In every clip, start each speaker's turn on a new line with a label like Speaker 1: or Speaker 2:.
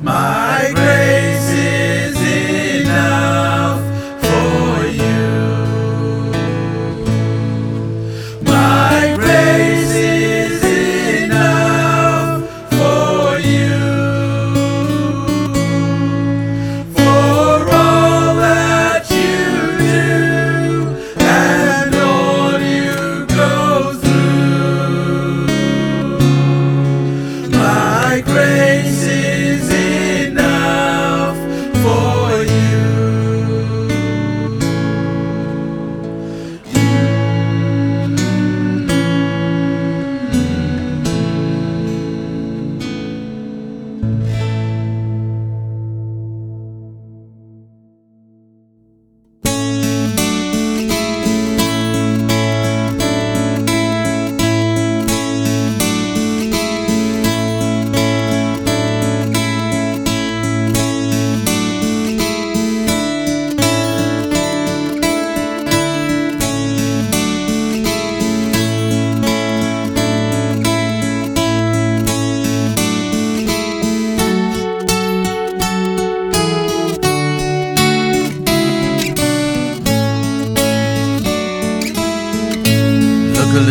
Speaker 1: My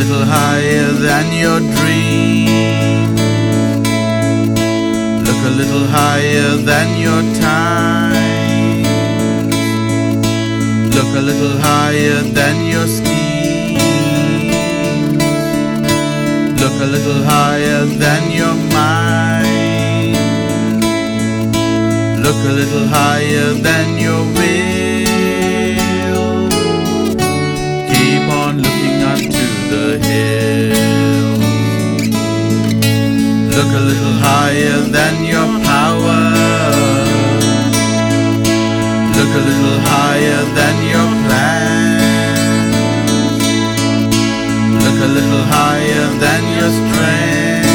Speaker 1: Look a little higher than your dream. Look a little higher than your time. Look a little higher than your schemes. Look a little higher than your mind. Look a little higher than your will. Higher than your power. Look a little higher than your plans. Look a little higher than your strength.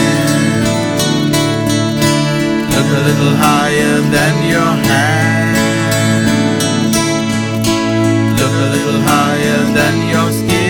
Speaker 1: Look a little higher than your hands. Look a little higher than your skill.